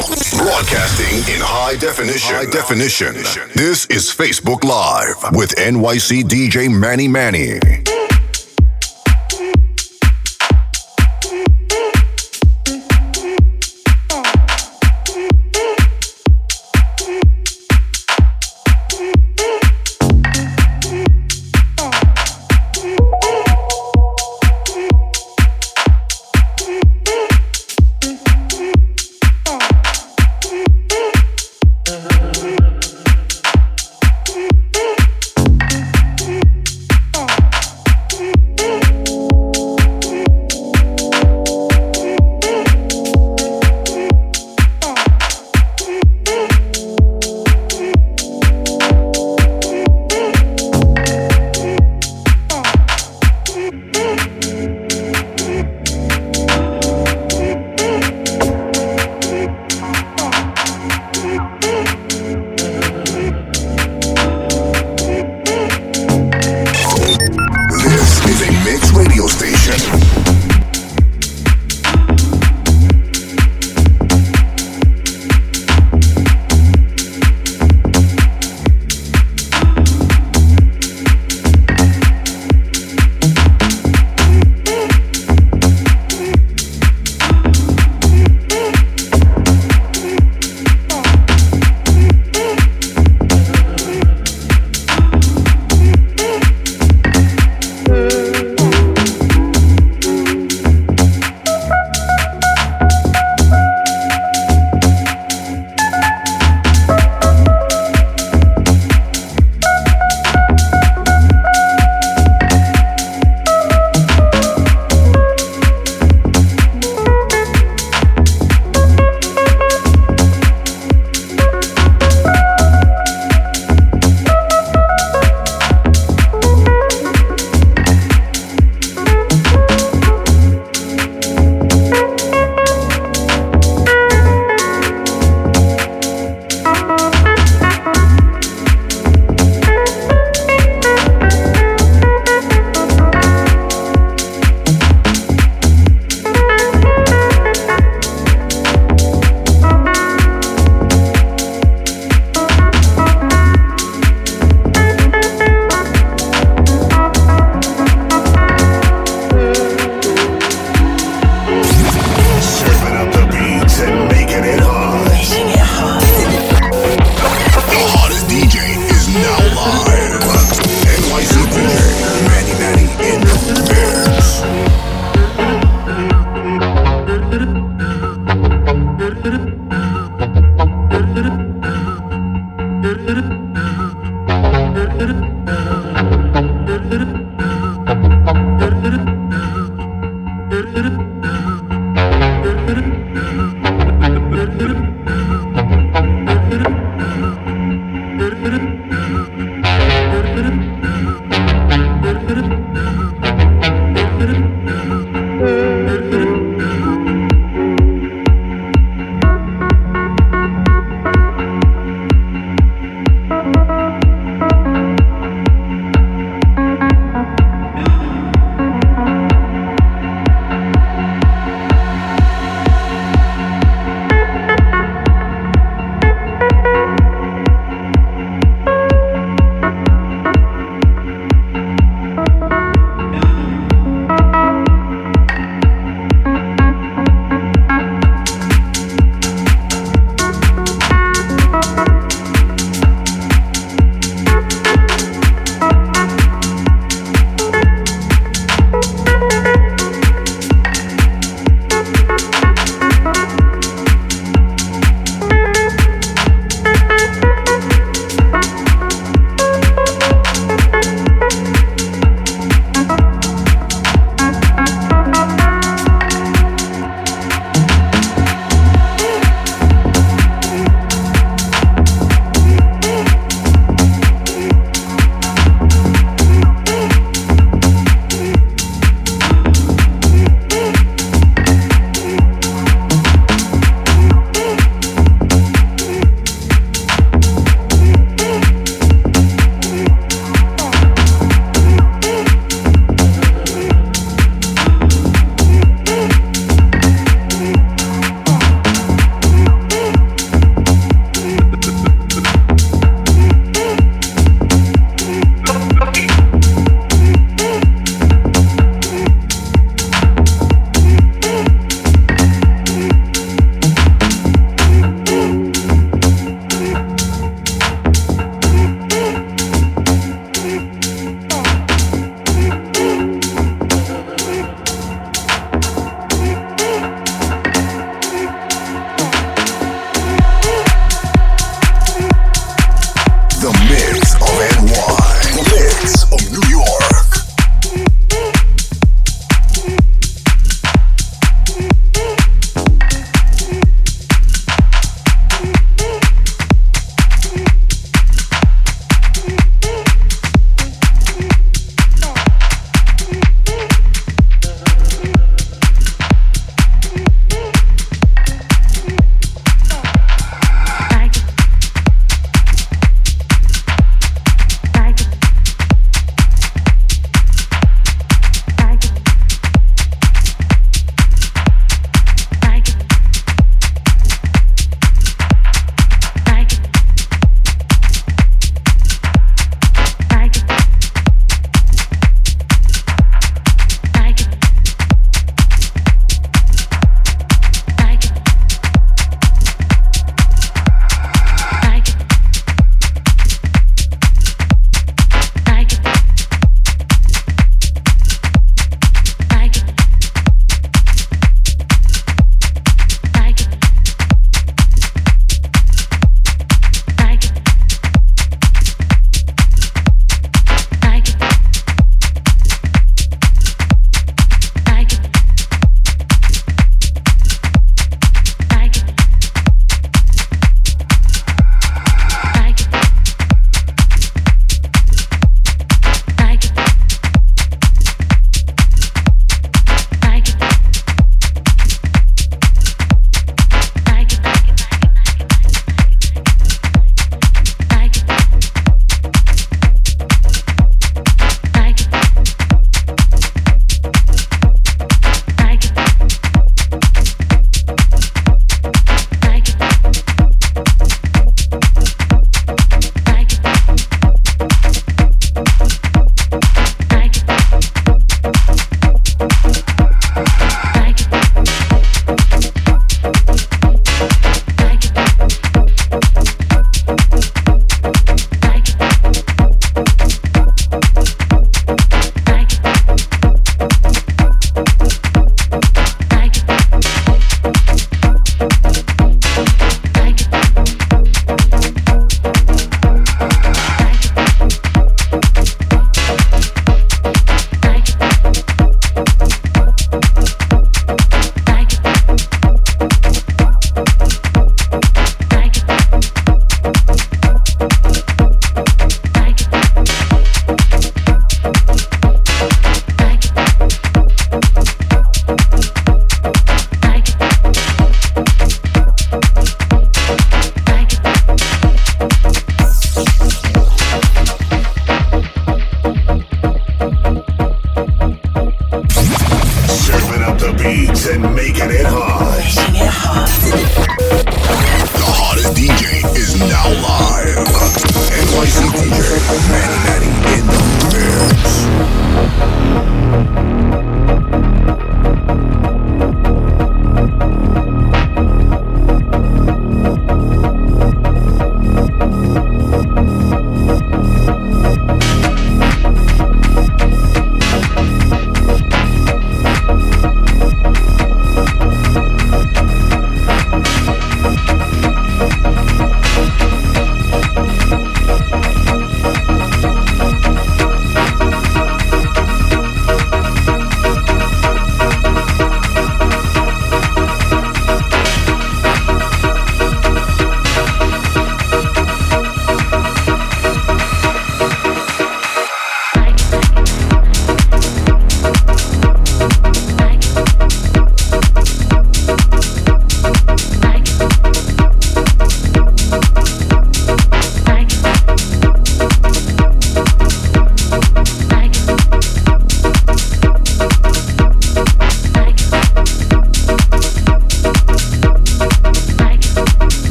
Broadcasting in high definition. High definition. This is Facebook Live with NYC DJ Manny Manny.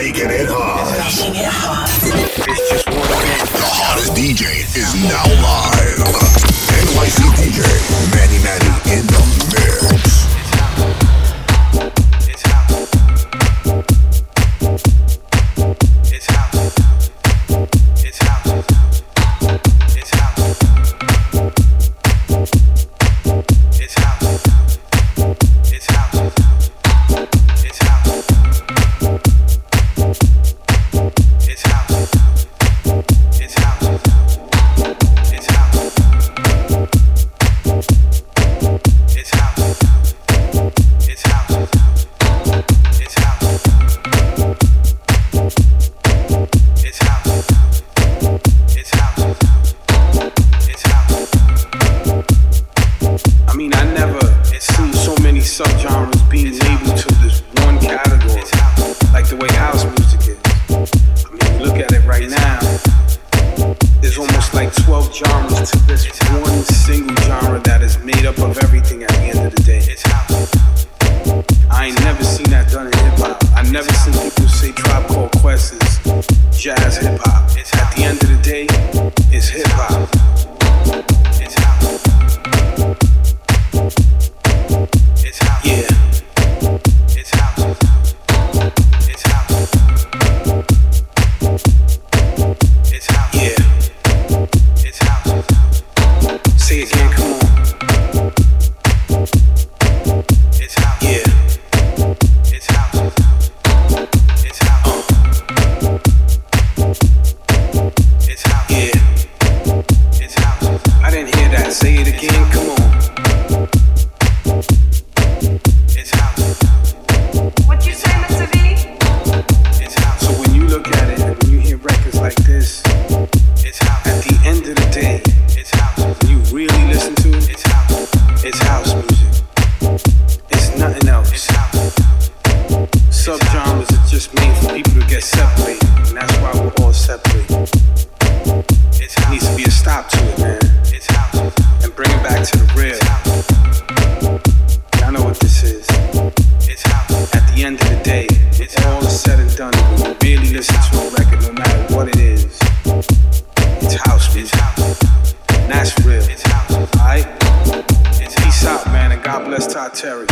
Making it hot. Making it hot. It's just one thing. The hottest DJ is now live. NYC DJ, Manny Manny in the mix. the end of the day, it's all said and done. We'll really listen to a record no matter what it is. It's house, bitch. And that's real. It's house. Alright? Peace out, man, and God bless Todd Terry.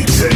DJ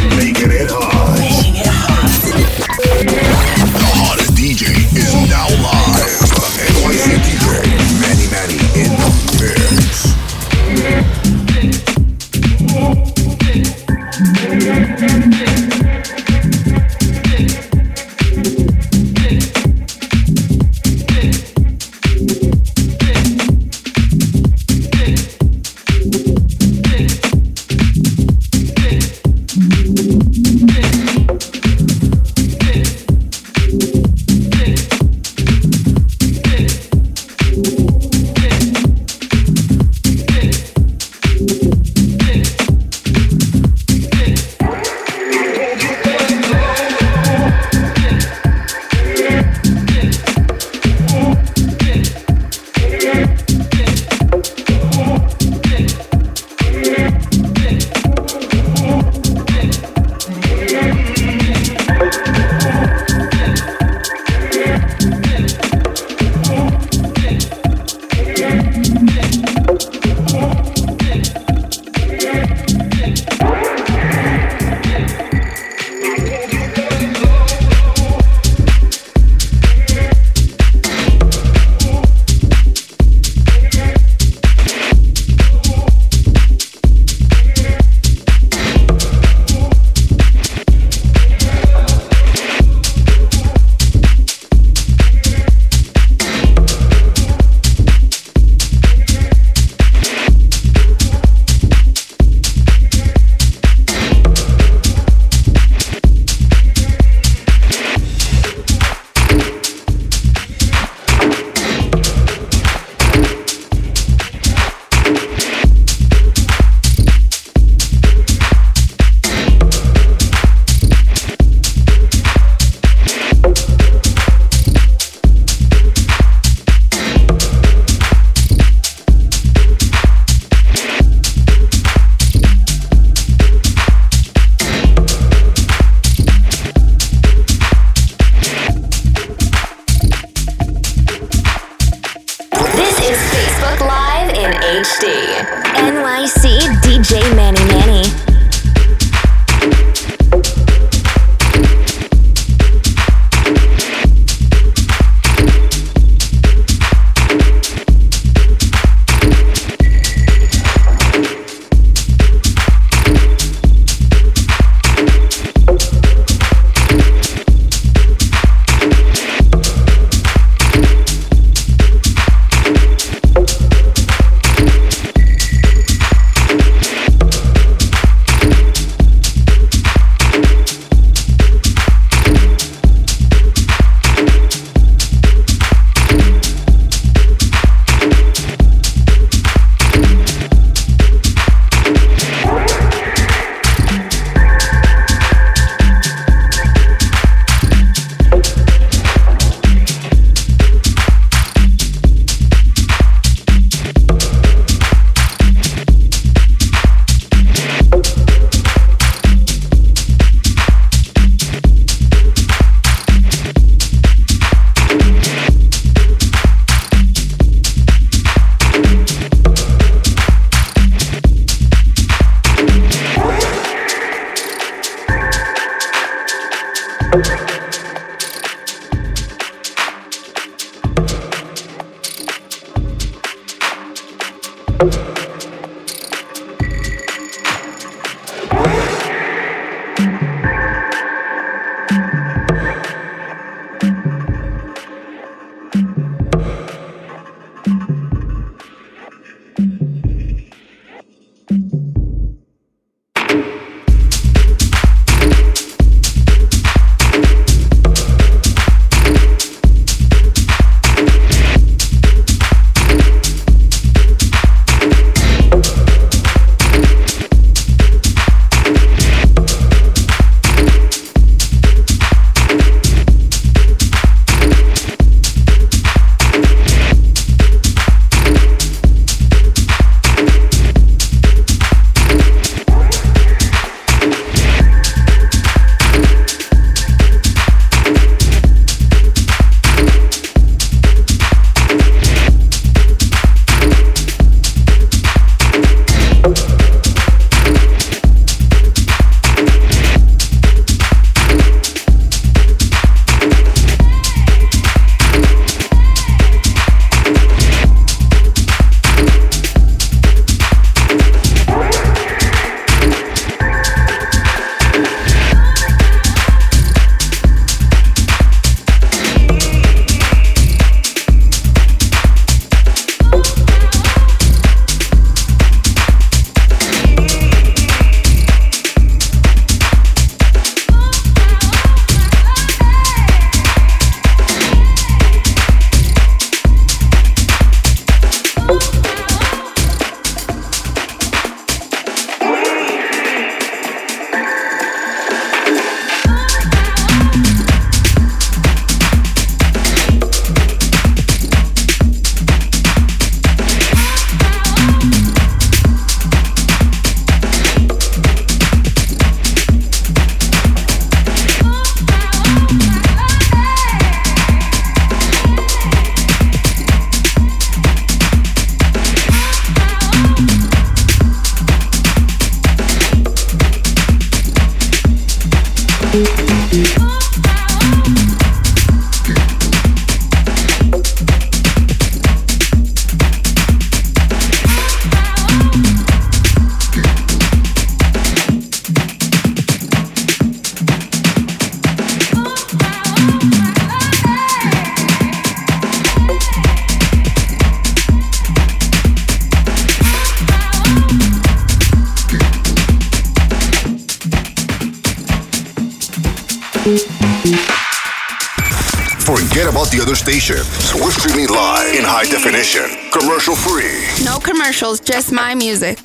Live in HD. NYC DJ Manny Manny. My music.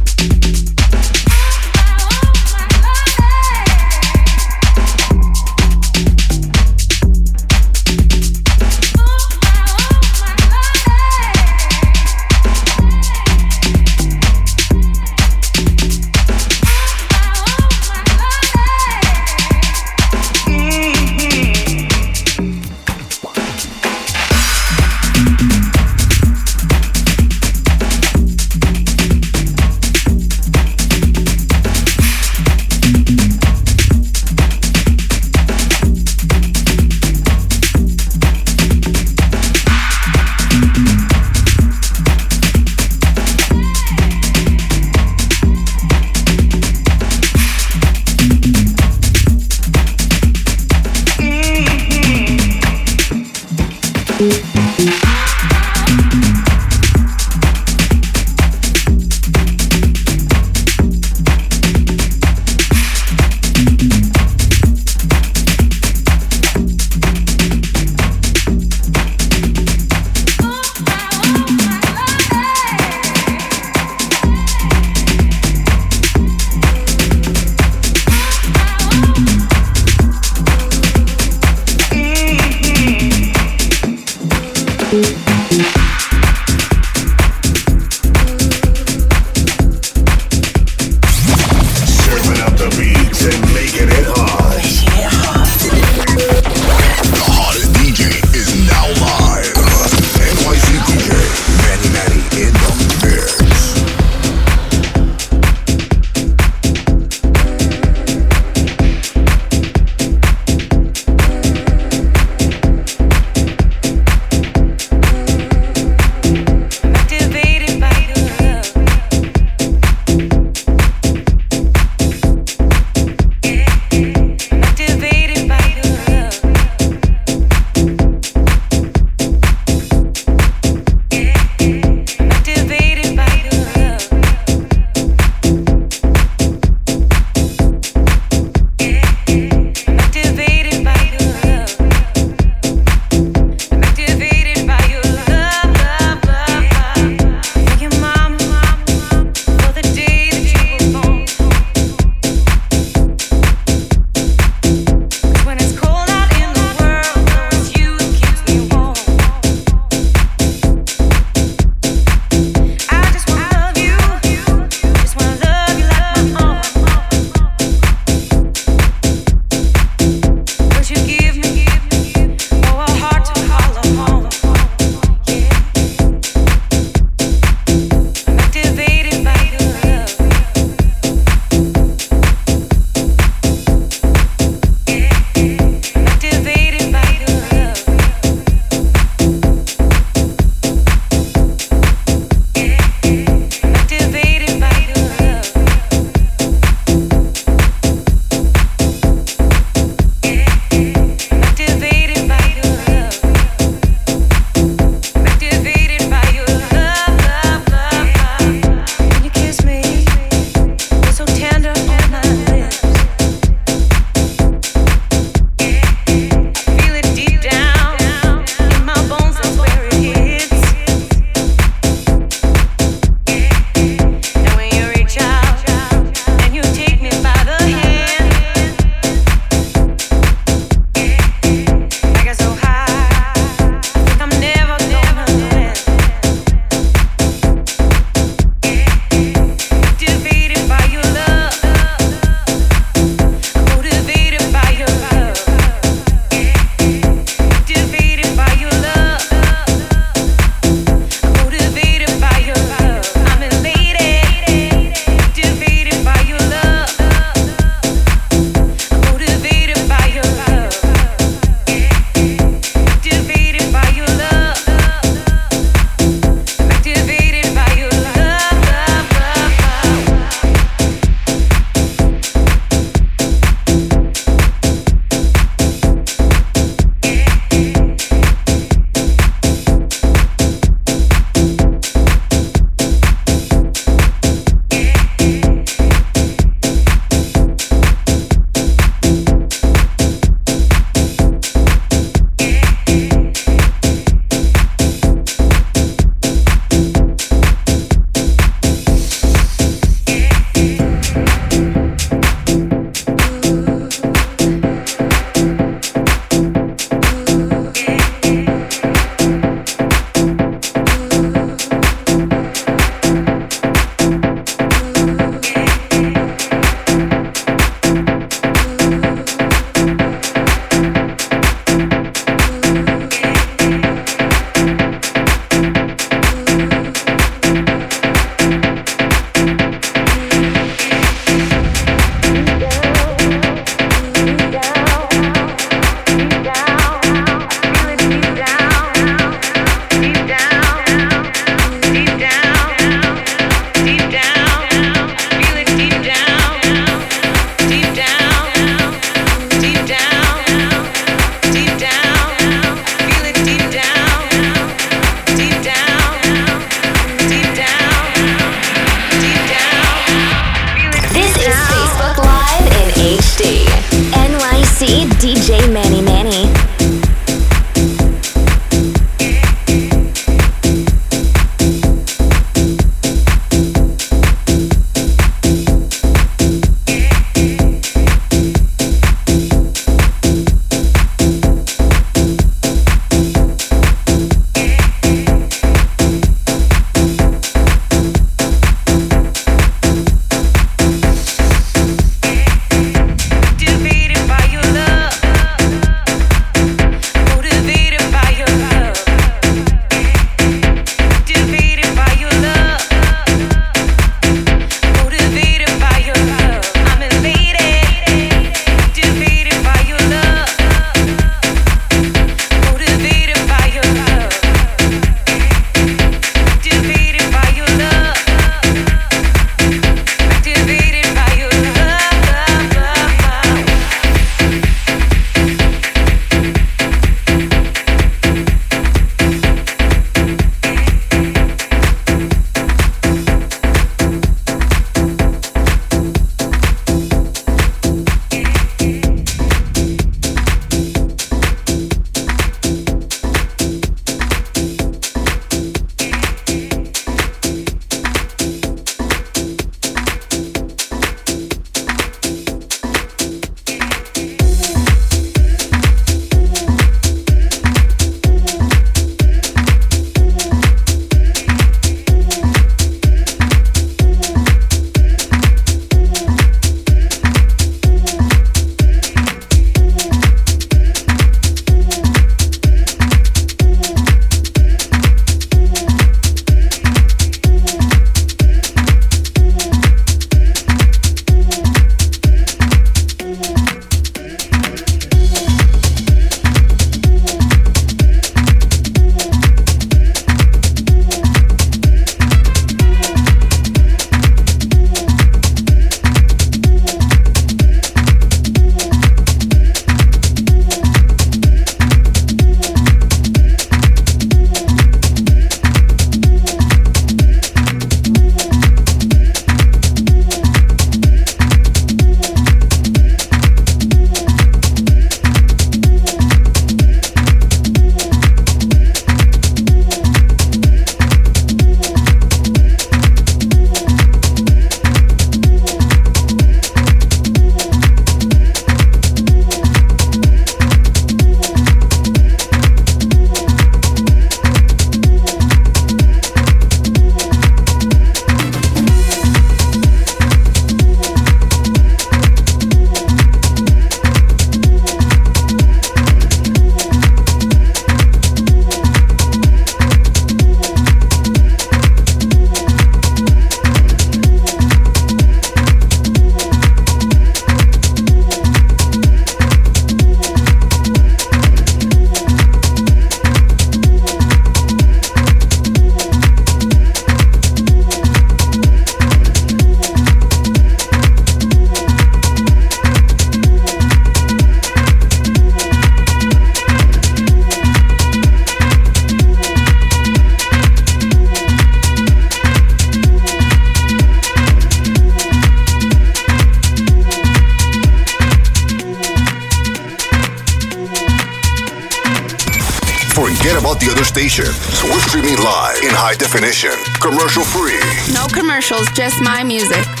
Definition, commercial free. No commercials, just my music.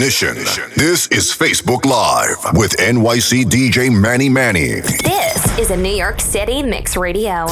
Definition. This is Facebook Live with NYC DJ Manny Manny. This is a New York City Mix Radio.